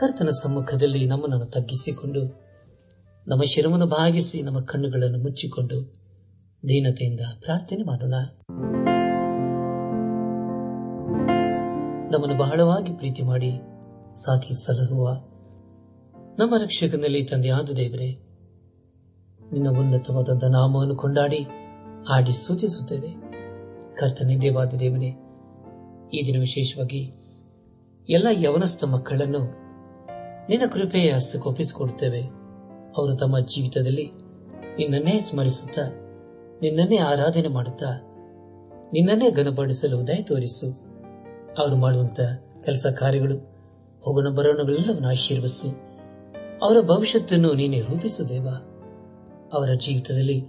ಕರ್ತನ ಸಮ್ಮುಖದಲ್ಲಿ ನಮ್ಮನ್ನು ತಗ್ಗಿಸಿಕೊಂಡು, ನಮ್ಮ ಶಿರವನ್ನು ಭಾಗಿಸಿ ನಮ್ಮ ಕಣ್ಣುಗಳನ್ನು ಮುಚ್ಚಿಕೊಂಡು ದೀನತೆಯಿಂದ ಪ್ರಾರ್ಥನೆ ಮಾಡೋಣ. ನಮ್ಮನ್ನು ಬಹಳವಾಗಿ ಪ್ರೀತಿ ಮಾಡಿ ಸಾಕಿ ಸಲಹುವ ನಮ್ಮ ರಕ್ಷಕನಲ್ಲಿ ತಂದೆಯಾದ ದೇವರೇ ನಿನ್ನ ಉನ್ನತವಾದಂತಹ ನಾಮವನ್ನು ಕೊಂಡಾಡಿ ಹಾಡಿ ಸೂಚಿಸುತ್ತೇವೆ ಕರ್ತನೆ ದೇವಾದ ದೇವನೇ ಈ ದಿನ ವಿಶೇಷವಾಗಿ ಎಲ್ಲ ಯವನಸ್ಥ ಮಕ್ಕಳನ್ನು ನಿನ್ನ ಕೃಪೆಯ ಹಸ್ತಕ್ಕೆ ಒಪ್ಪಿಸಿಕೊಡುತ್ತೇವೆ. ಅವರು ತಮ್ಮ ಜೀವಿತದಲ್ಲಿ ನಿನ್ನನ್ನೇ ಸ್ಮರಿಸುತ್ತಾ, ನಿನ್ನನ್ನೇ ಆರಾಧನೆ ಮಾಡುತ್ತಾ, ನಿನ್ನನ್ನೇ ಘನಪಡಿಸಲು ದಯ ತೋರಿಸು. ಅವರು ಮಾಡುವಂತ ಕೆಲಸ ಕಾರ್ಯಗಳು ಹೋಗೋಣ ಬರೋಣಗಳೆಲ್ಲವನ್ನು ಆಶೀರ್ವಸು ಅವರ ಭವಿಷ್ಯತ್ತನ್ನು ನೀನೇ ರೂಪಿಸು ದೇವ. ಅವರ ಜೀವಿತದಲ್ಲಿ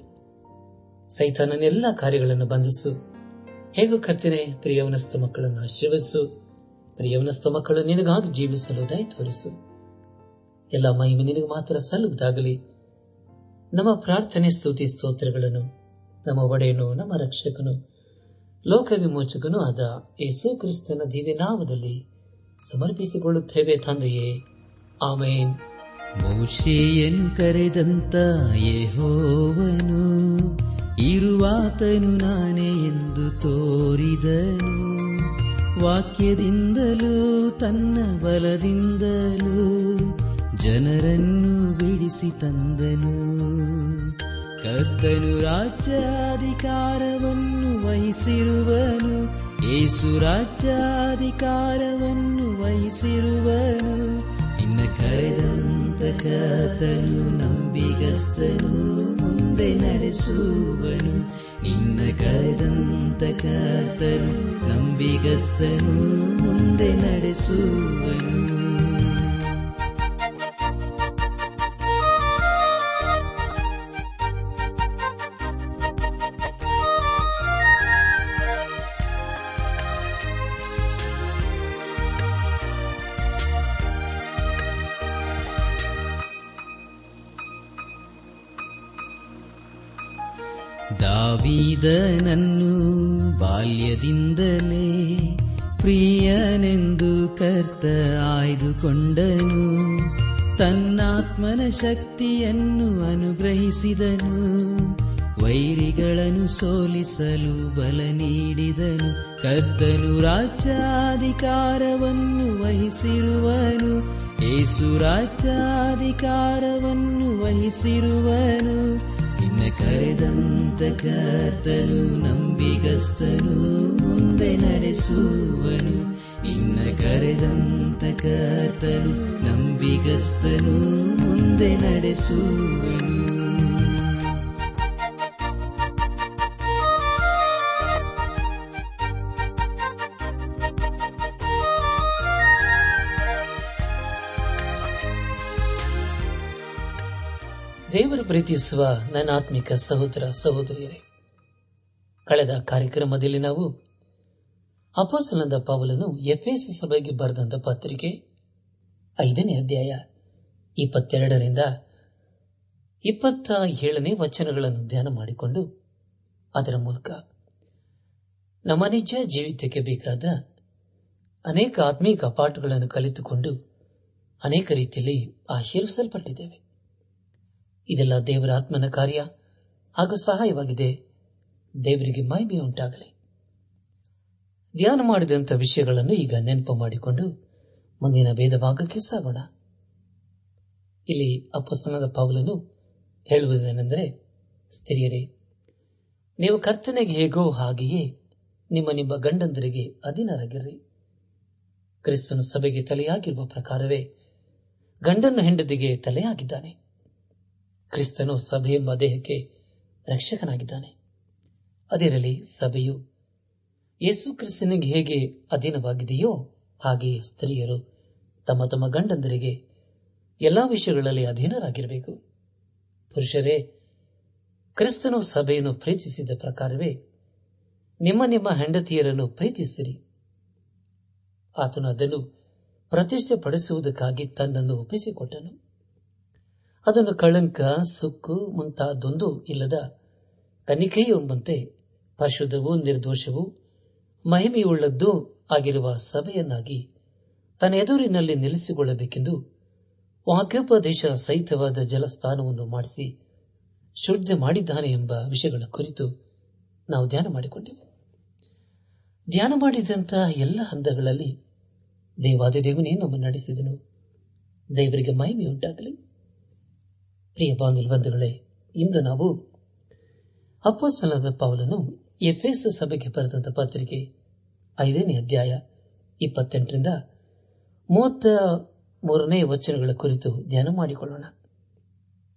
ಸೈತಾನನೆಲ್ಲ ಕಾರ್ಯಗಳನ್ನು ಬಂಧಿಸು. ಹೇಗೂ ಕರ್ತನೆ, ಪ್ರಿಯವನಸ್ಥ ಮಕ್ಕಳನ್ನು ಆಶೀರ್ವದಿಸು. ಪ್ರಿಯವನಸ್ಥ ಮಕ್ಕಳು ನಿನಗಾಗಿ ಜೀವಿಸಲು ದಯ ತೋರಿಸು. ಎಲ್ಲ ಮಹಿಮೆ ನಿನಗೆ ಮಾತ್ರ ಸಲ್ಲುವುದಾಗಲಿ. ನಮ್ಮ ಪ್ರಾರ್ಥನೆ, ಸ್ತುತಿ, ಸ್ತೋತ್ರಗಳನ್ನು ನಮ್ಮ ಒಡೆಯನು, ನಮ್ಮ ರಕ್ಷಕನು ಲೋಕ ವಿಮೋಚಕನೂ ಆದ ಯೇಸು ಕ್ರಿಸ್ತನ ದಿವ್ಯ ನಾಮದಲ್ಲಿ ಸಮರ್ಪಿಸಿಕೊಳ್ಳುತ್ತೇವೆ ತಂದೆಯೇ. ಆಮೇನ್. ಮೋಶೆಯನ್ನು ಕರೆದಂತ ಯೆಹೋವನು, ಇರುವಾತನು ನಾನೇ ಎಂದು ತೋರಿದನು. ವಾಕ್ಯದಿಂದಲೂ, ತನ್ನ ಬಲದಿಂದಲೂ ಜನರನ್ನು ಬಿಡಿಸಿ ತಂದನು. ಕರ್ತನು ರಾಜ್ಯಾಧಿಕಾರವನ್ನು ವಹಿಸಿರುವನು. ಏಸು ರಾಜ್ಯಾಧಿಕಾರವನ್ನು ವಹಿಸಿರುವನು. ಇನ್ನ ಕರೆದಂತ ಕರ್ತನು ನಂಬಿಗಸ್ತನು. ಮುಂದೆ ನಡೆಸುವನು. ಇನ್ನ ಕರೆದಂತ ಕರ್ತನು ನಂಬಿಗಸ್ತನು. ಮುಂದೆ ನಡೆಸುವನು. ದಾವೀದನನ್ನು ಬಾಲ್ಯದಿಂದಲೇ ಪ್ರಿಯನೆಂದು ಕರ್ತ ಆಯ್ದುಕೊಂಡನು. ತನ್ನಾತ್ಮನ ಶಕ್ತಿಯನ್ನು ಅನುಗ್ರಹಿಸಿದನು. ವೈರಿಗಳನ್ನು ಸೋಲಿಸಲು ಬಲ ನೀಡಿದನು. ಕರ್ತನು ರಾಜ್ಯಾಧಿಕಾರವನ್ನು ವಹಿಸಿರುವನು. ಏಸು ರಾಜ್ಯಾಧಿಕಾರವನ್ನು ವಹಿಸಿರುವನು. ನಿನ್ನ ಕರೆದಂತ ಕರ್ತನು ನಂಬಿಗಸ್ತನು ಮುಂದೆ ನಡೆಸುವನು. ಇನ್ನ ಕರೆದಂತ ಕರ್ತನು ನಂಬಿಗಸ್ತನು ಮುಂದೆ ನಡೆಸುವನು. ದೇವರು ಪ್ರೀತಿಸುವ ನನ್ನ ಆತ್ಮಿಕ ಸಹೋದರ ಸಹೋದರಿಯರೇ, ಕಳೆದ ಕಾರ್ಯಕ್ರಮದಲ್ಲಿ ನಾವು ಅಪೋಸಲಂದ ಪಾವಲನ್ನು ಎಫ್ಎಸ್ ಸಭೆಗೆ ಬರೆದಂತ ಪತ್ರಿಕೆ ಐದನೇ ಅಧ್ಯಾಯ ಇಪ್ಪತ್ತೆರಡರಿಂದ ಇಪ್ಪತ್ತ ಏಳನೇ ವಚನಗಳನ್ನು ಧ್ಯಾನ ಮಾಡಿಕೊಂಡು ಅದರ ಮೂಲಕ ನಮ್ಮ ನಿಜ ಜೀವಿತಕ್ಕೆ ಬೇಕಾದ ಅನೇಕ ಆತ್ಮೀಕ ಪಾಠಗಳನ್ನು ಕಲಿತುಕೊಂಡು ಅನೇಕ ರೀತಿಯಲ್ಲಿ ಆಶೀರ್ವಿಸಲ್ಪಟ್ಟಿದ್ದೇವೆ. ಇದೆಲ್ಲ ದೇವರ ಆತ್ಮನ ಕಾರ್ಯ. ಹಾಗೂ ಸಹಾಯವಾಗಿದೆ. ದೇವರಿಗೆ ಮಹಿಮೆ ಉಂಟಾಗಲಿ. ಧ್ಯಾನ ಮಾಡಿದಂಥ ವಿಷಯಗಳನ್ನು ಈಗ ನೆನಪು ಮಾಡಿಕೊಂಡು ಮುಂದಿನ ಭೇದ ಭಾಗಕ್ಕೆ ಸಾಗೋಣ. ಇಲ್ಲಿ ಅಪ್ಪಸ್ತನದ ಪಾವಲನ್ನು ಹೇಳುವುದೇನೆಂದರೆ, ಸ್ತ್ರೀಯರೇ, ನೀವು ಕರ್ತನೆಗೆ ಹೇಗೋ ಹಾಗೆಯೇ ನಿಮ್ಮ ನಿಮ್ಮ ಗಂಡಂದರಿಗೆ ಅಧೀನರಾಗಿರ್ರಿ. ಕ್ರಿಸ್ತನ ಸಭೆಗೆ ತಲೆಯಾಗಿರುವ ಪ್ರಕಾರವೇ ಗಂಡನ್ನು ಹೆಂಡತಿಗೆ ತಲೆಯಾಗಿದ್ದಾನೆ. ಕ್ರಿಸ್ತನು ಸಭೆ ಎಂಬ ದೇಹಕ್ಕೆ ರಕ್ಷಕನಾಗಿದ್ದಾನೆ. ಅದಿರಲಿ, ಸಭೆಯು ಯೇಸು ಕ್ರಿಸ್ತನಿಗೆ ಹೇಗೆ ಅಧೀನವಾಗಿದೆಯೋ ಹಾಗೆಯೇ ಸ್ತ್ರೀಯರು ತಮ್ಮ ತಮ್ಮ ಗಂಡಂದರಿಗೆ ಎಲ್ಲಾ ವಿಷಯಗಳಲ್ಲಿ ಅಧೀನರಾಗಿರಬೇಕು. ಪುರುಷರೇ, ಕ್ರಿಸ್ತನು ಸಭೆಯನ್ನು ಪ್ರೀತಿಸಿದ ಪ್ರಕಾರವೇ ನಿಮ್ಮ ನಿಮ್ಮ ಹೆಂಡತಿಯರನ್ನು ಪ್ರೀತಿಸಿರಿ. ಆತನು ಅದನ್ನು ಪ್ರತಿಷ್ಠೆಪಡಿಸುವುದಕ್ಕಾಗಿ ತನ್ನನ್ನು ಒಪ್ಪಿಸಿಕೊಟ್ಟನು. ಅದನ್ನು ಕಳಂಕ, ಸುಕ್ಕು ಮುಂತಾದೊಂದು ಇಲ್ಲದ ಕನಿಕೆಯೆಂಬಂತೆ ಪರಿಶುದ್ಧವೂ ನಿರ್ದೋಷವೂ ಮಹಿಮೆಯುಳ್ಳದ್ದೂ ಆಗಿರುವ ಸಭೆಯನ್ನಾಗಿ ತನ್ನ ಎದುರಿನಲ್ಲಿ ನೆಲೆಸಿಕೊಳ್ಳಬೇಕೆಂದು ವಾಕ್ಯೋಪದೇಶ ಸಹಿತವಾದ ಜಲಸ್ಥಾನವನ್ನು ಮಾಡಿಸಿ ಶುದ್ಧ ಮಾಡಿದ್ದಾನೆ ಎಂಬ ವಿಷಯಗಳ ಕುರಿತು ನಾವು ಧ್ಯಾನ ಮಾಡಿಕೊಂಡೆವು. ಧ್ಯಾನ ಮಾಡಿದಂತಹ ಎಲ್ಲ ಹಂತಗಳಲ್ಲಿ ದೇವಾದಿದೇವನೇ ನಮ್ಮ ನಡೆಸಿದನು. ದೇವರಿಗೆ ಮಹಿಮೆಯುಂಟಾಗಲಿ. ಪ್ರಿಯ ಬಾಂಧುಗಳೇ ಇಂದು ನಾವು ಅಪ್ಪಸ್ತನದ ಪೌಲನು ಎಫ್ಎಸ್ ಸಭೆಗೆ ಬರೆದಂತ ಪತ್ರಿಕೆ ಐದನೇ ಅಧ್ಯಾಯ ಇಪ್ಪತ್ತೆಂಟರಿಂದ ಮೂವತ್ತ ಮೂರನೇ ವಚನಗಳ ಕುರಿತು ಧ್ಯಾನ ಮಾಡಿಕೊಳ್ಳೋಣ.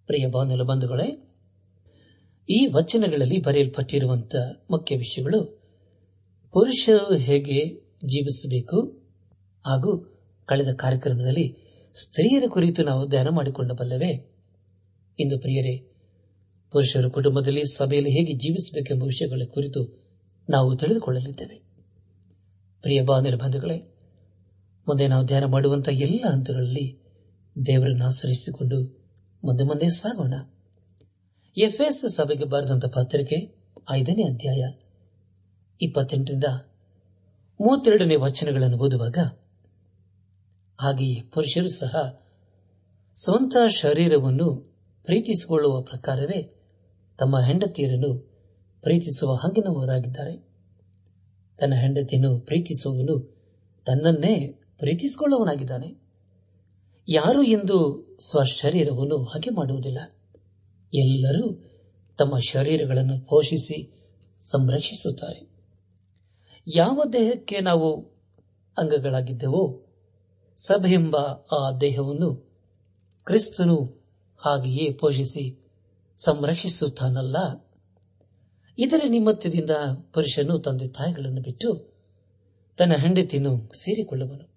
ಪ್ರಿಯ ಬಾಂಧವ ಬಂಧುಗಳೇ, ಈ ವಚನಗಳಲ್ಲಿ ಬರೆಯಲ್ಪಟ್ಟಿರುವಂತಹ ಮುಖ್ಯ ವಿಷಯಗಳು ಪುರುಷರು ಹೇಗೆ ಜೀವಿಸಬೇಕು ಹಾಗೂ ಕಳೆದ ಕಾರ್ಯಕ್ರಮದಲ್ಲಿ ಸ್ತ್ರೀಯರ ಕುರಿತು ನಾವು ಧ್ಯಾನ ಮಾಡಿಕೊಂಡಬಲ್ಲವೇ ಇಂದು ಪ್ರಿಯರೇ, ಪುರುಷರು ಕುಟುಂಬದಲ್ಲಿ ಸಭೆಯಲ್ಲಿ ಹೇಗೆ ಜೀವಿಸಬೇಕೆಂಬ ವಿಷಯಗಳ ಕುರಿತು ನಾವು ತಿಳಿದುಕೊಳ್ಳಲಿದ್ದೇವೆ. ಪ್ರಿಯ ಬಾ ನಿರ್ಬಂಧಗಳೇ ಮುಂದೆ ನಾವು ಧ್ಯಾನ ಮಾಡುವಂತಹ ಎಲ್ಲ ಹಂತಗಳಲ್ಲಿ ದೇವರನ್ನು ಆಶ್ರಯಿಸಿಕೊಂಡು ಮುಂದೆ ಮುಂದೆ ಸಾಗೋಣ. ಎಫ್ಎಸ್ ಸಭೆಗೆ ಬರೆದಂತ ಪತ್ರಿಕೆ ಐದನೇ ಅಧ್ಯಾಯ ಇಪ್ಪತ್ತೆಂಟರಿಂದ ಮೂವತ್ತೆರಡನೇ ವಚನಗಳನ್ನು ಓದುವಾಗ, ಹಾಗೆಯೇ ಪುರುಷರು ಸಹ ಸ್ವಂತ ಶರೀರವನ್ನು ಪ್ರೀತಿಸಿಕೊಳ್ಳುವ ಪ್ರಕಾರವೇ ತಮ್ಮ ಹೆಂಡತಿಯರನ್ನು ಪ್ರೀತಿಸುವ ಹಂಗಿನವರಾಗಿದ್ದಾರೆ. ತನ್ನ ಹೆಂಡತಿಯನ್ನು ಪ್ರೀತಿಸುವವನು ತನ್ನನ್ನೇ ಪ್ರೀತಿಸಿಕೊಳ್ಳುವನಾಗಿದ್ದಾನೆ ಯಾರು ಎಂದು ಸ್ವಶರೀರವನ್ನು ಹಾಗೆ ಮಾಡುವುದಿಲ್ಲ. ಎಲ್ಲರೂ ತಮ್ಮ ಶರೀರಗಳನ್ನು ಪೋಷಿಸಿ ಸಂರಕ್ಷಿಸುತ್ತಾರೆ. ಯಾವ ದೇಹಕ್ಕೆ ನಾವು ಅಂಗಗಳಾಗಿದ್ದೆವೋ ಸಭೆಂಬ ಆ ದೇಹವನ್ನು ಕ್ರಿಸ್ತನು ಹಾಗೆಯೇ ಪೋಷಿಸಿ ಸಂರಕ್ಷಿಸುತ್ತಾನಲ್ಲ? ಇದರ ನಿಮ್ಮತ್ಯದಿಂದ ಪುರುಷನು ತಂದೆ ತಾಯಿಗಳನ್ನು ಬಿಟ್ಟು ತನ್ನ ಹೆಂಡತಿಯನ್ನು ಸೇರಿಕೊಳ್ಳುವನು.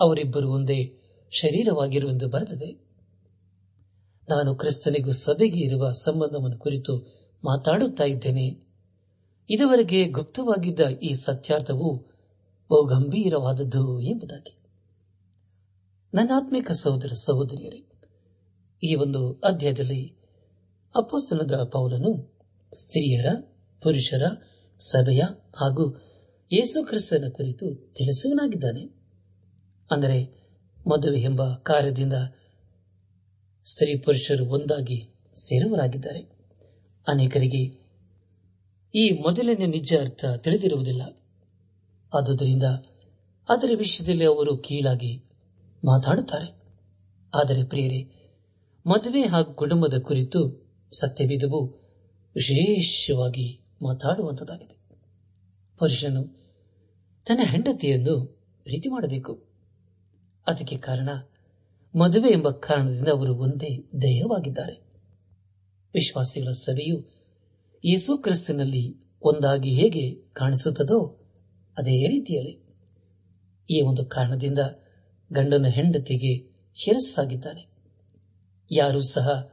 ಅವರಿಬ್ಬರು ಒಂದೇ ಶರೀರವಾಗಿರುವೆಂದು ಬರೆದಿದೆ. ನಾನು ಕ್ರಿಸ್ತನಿಗೂ ಸಭೆಗೆ ಇರುವ ಸಂಬಂಧವನ್ನು ಕುರಿತು ಮಾತಾಡುತ್ತಾ ಇದ್ದೇನೆ. ಇದುವರೆಗೆ ಗುಪ್ತವಾಗಿದ್ದ ಈ ಸತ್ಯಾರ್ಥವು ಬಹುಗಂಭೀರವಾದದ್ದು ಎಂಬುದಾಗಿ. ನನ್ನಾತ್ಮಿಕ ಸಹೋದರ ಸಹೋದರಿಯರೇ ಈ ಒಂದು ಅಧ್ಯಾಯದಲ್ಲಿ ಅಪ್ಪಸ್ತನದ ಪೌಲನು ಸ್ತ್ರೀಯರ, ಪುರುಷರ, ಸಭೆಯ ಹಾಗೂ ಯೇಸುಕ್ರಿಸ್ತನ ಕುರಿತು ತಿಳಿಸುವನಾಗಿದ್ದಾನೆ ಅಂದರೆ ಮದುವೆ ಎಂಬ ಕಾರ್ಯದಿಂದ ಸ್ತ್ರೀ ಪುರುಷರು ಒಂದಾಗಿ ಸೇರುವರಾಗಿದ್ದಾರೆ ಅನೇಕರಿಗೆ ಈ ಮೊದಲನೇ ನಿಜ ಅರ್ಥ ತಿಳಿದಿರುವುದಿಲ್ಲ. ಆದುದರಿಂದ ಅದರ ವಿಷಯದಲ್ಲಿ ಅವರು ಕೀಳಾಗಿ ಮಾತಾಡುತ್ತಾರೆ. ಆದರೆ ಪ್ರಿಯರೇ ಮದುವೆ ಹಾಗೂ ಕುಟುಂಬದ ಕುರಿತು ಸತ್ಯವಿದವು. ವಿಶೇಷವಾಗಿ ಮಾತಾಡುವಂತದಾಗಿದೆ ಪುರುಷನು ತನ್ನ ಹೆಂಡತಿಯನ್ನು ಪ್ರೀತಿ ಮಾಡಬೇಕು. ಅದಕ್ಕೆ ಕಾರಣ ಮದುವೆ ಎಂಬ ಕಾರಣದಿಂದ ಅವರು ಒಂದೇ ದೇಹವಾಗಿದ್ದಾರೆ. ವಿಶ್ವಾಸಿಗಳ ಸಭೆಯು ಯೇಸು ಕ್ರಿಸ್ತನಲ್ಲಿ ಒಂದಾಗಿ ಹೇಗೆ ಕಾಣಿಸುತ್ತದೋ ಅದೇ ರೀತಿಯಲ್ಲಿ ಈ ಒಂದು ಕಾರಣದಿಂದ ಗಂಡನ ಹೆಂಡತಿಗೆ ಶಿರಸ್ಸಾಗಿದ್ದಾನೆ. ಯಾರೂ ಸಹ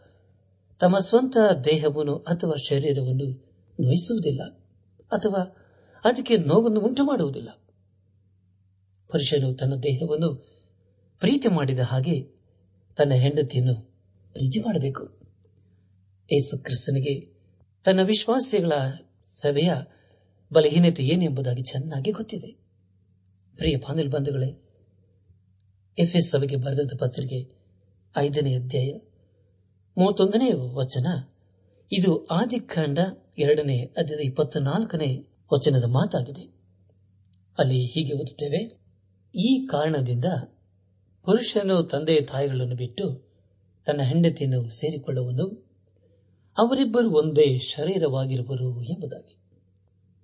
ತಮ್ಮ ಸ್ವಂತ ದೇಹವನ್ನು ಅಥವಾ ಶರೀರವನ್ನು ನೋಯಿಸುವುದಿಲ್ಲ ಅಥವಾ ಅದಕ್ಕೆ ನೋವನ್ನು ಉಂಟು ಮಾಡುವುದಿಲ್ಲ ಪುರುಷನು ತನ್ನ ದೇಹವನ್ನು ಪ್ರೀತಿ ಮಾಡಿದ ಹಾಗೆ ತನ್ನ ಹೆಂಡತಿಯನ್ನು ಪ್ರೀತಿ ಮಾಡಬೇಕು. ಏಸು ಕ್ರಿಸ್ತನಿಗೆ ತನ್ನ ವಿಶ್ವಾಸಿಗಳ ಸಭೆಯ ಬಲಹೀನತೆ ಏನೆಂಬುದಾಗಿ ಚೆನ್ನಾಗಿ ಗೊತ್ತಿದೆ. ಪ್ರಿಯ ಪಾನಿಲ್ ಬಂಧುಗಳೇ ಎಫ್ಎಸ್ ಸಭೆಗೆ ಬರೆದಂತ ಪತ್ರಿಕೆ ಐದನೇ ಅಧ್ಯಾಯ ಮೂವತ್ತೊಂದನೇ ವಚನ. ಇದು ಆದಿಕಾಂಡ ಎರಡನೇ ಅಧ್ಯಾಯದ ಇಪ್ಪತ್ನಾಲ್ಕನೇ ವಚನದ ಮಾತಾಗಿದೆ. ಅಲ್ಲಿ ಹೀಗೆ ಓದುತ್ತೇವೆ. ಈ ಕಾರಣದಿಂದ ಪುರುಷನು ತಂದೆ ತಾಯಿಗಳನ್ನು ಬಿಟ್ಟು ತನ್ನ ಹೆಂಡತಿಯನ್ನು ಸೇರಿಕೊಳ್ಳುವನು. ಅವರಿಬ್ಬರು ಒಂದೇ ಶರೀರವಾಗಿರುವರು ಎಂಬುದಾಗಿ.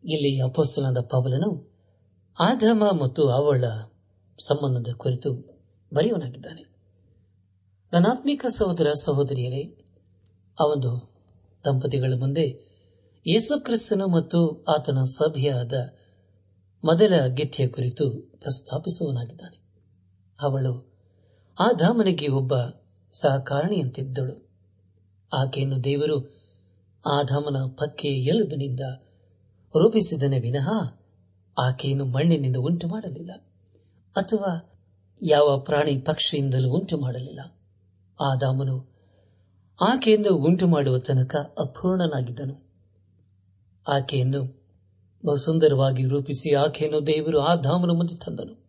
ಇಲ್ಲಿ ಅಪೋಸ್ತನಾದ ಪವಲನು ಆಧಮ ಮತ್ತು ಅವಳ ಸಂಬಂಧದ ಕುರಿತು ಬರೆಯವನಾಗಿದ್ದಾನೆ. ನನಾತ್ಮಿಕ ಸಹೋದರ ಸಹೋದರಿಯರೇ ಅವನು ದಂಪತಿಗಳ ಮುಂದೆ ಯೇಸುಕ್ರಿಸ್ತನು ಮತ್ತು ಆತನ ಸಭೆಯಾದ ಮೊದಲ ಗಿತ್ಯ ಕುರಿತು ಪ್ರಸ್ತಾಪಿಸುವನಾಗಿದ್ದಾನೆ ಅವಳು ಆ ಧಾಮನಿಗೆ ಒಬ್ಬ ಸಹಕಾರಣಿಯಂತಿದ್ದಳು ಆಕೆಯನ್ನು ದೇವರು ಆ ಧಾಮನ ಪಕ್ಕೆ ಎಲುಬಿನಿಂದ ರೂಪಿಸಿದನೆ ವಿನಃ ಆಕೆಯನ್ನು ಮಣ್ಣಿನಿಂದ ಉಂಟು ಮಾಡಲಿಲ್ಲ ಅಥವಾ ಯಾವ ಪ್ರಾಣಿ ಪಕ್ಷಿಯಿಂದಲೂ ಉಂಟು ಮಾಡಲಿಲ್ಲ ಆದಾಮನು ಆಕೆಯನ್ನು ಉಂಟು ಮಾಡುವ ತನಕ ಅಪೂರ್ಣನಾಗಿದ್ದನು. ಆಕೆಯನ್ನು ಬಹುಸುಂದರವಾಗಿ ರೂಪಿಸಿ ಆಕೆಯನ್ನು ದೇವರು ಆದಾಮನ ಮುಂದೆ ತಂದನು.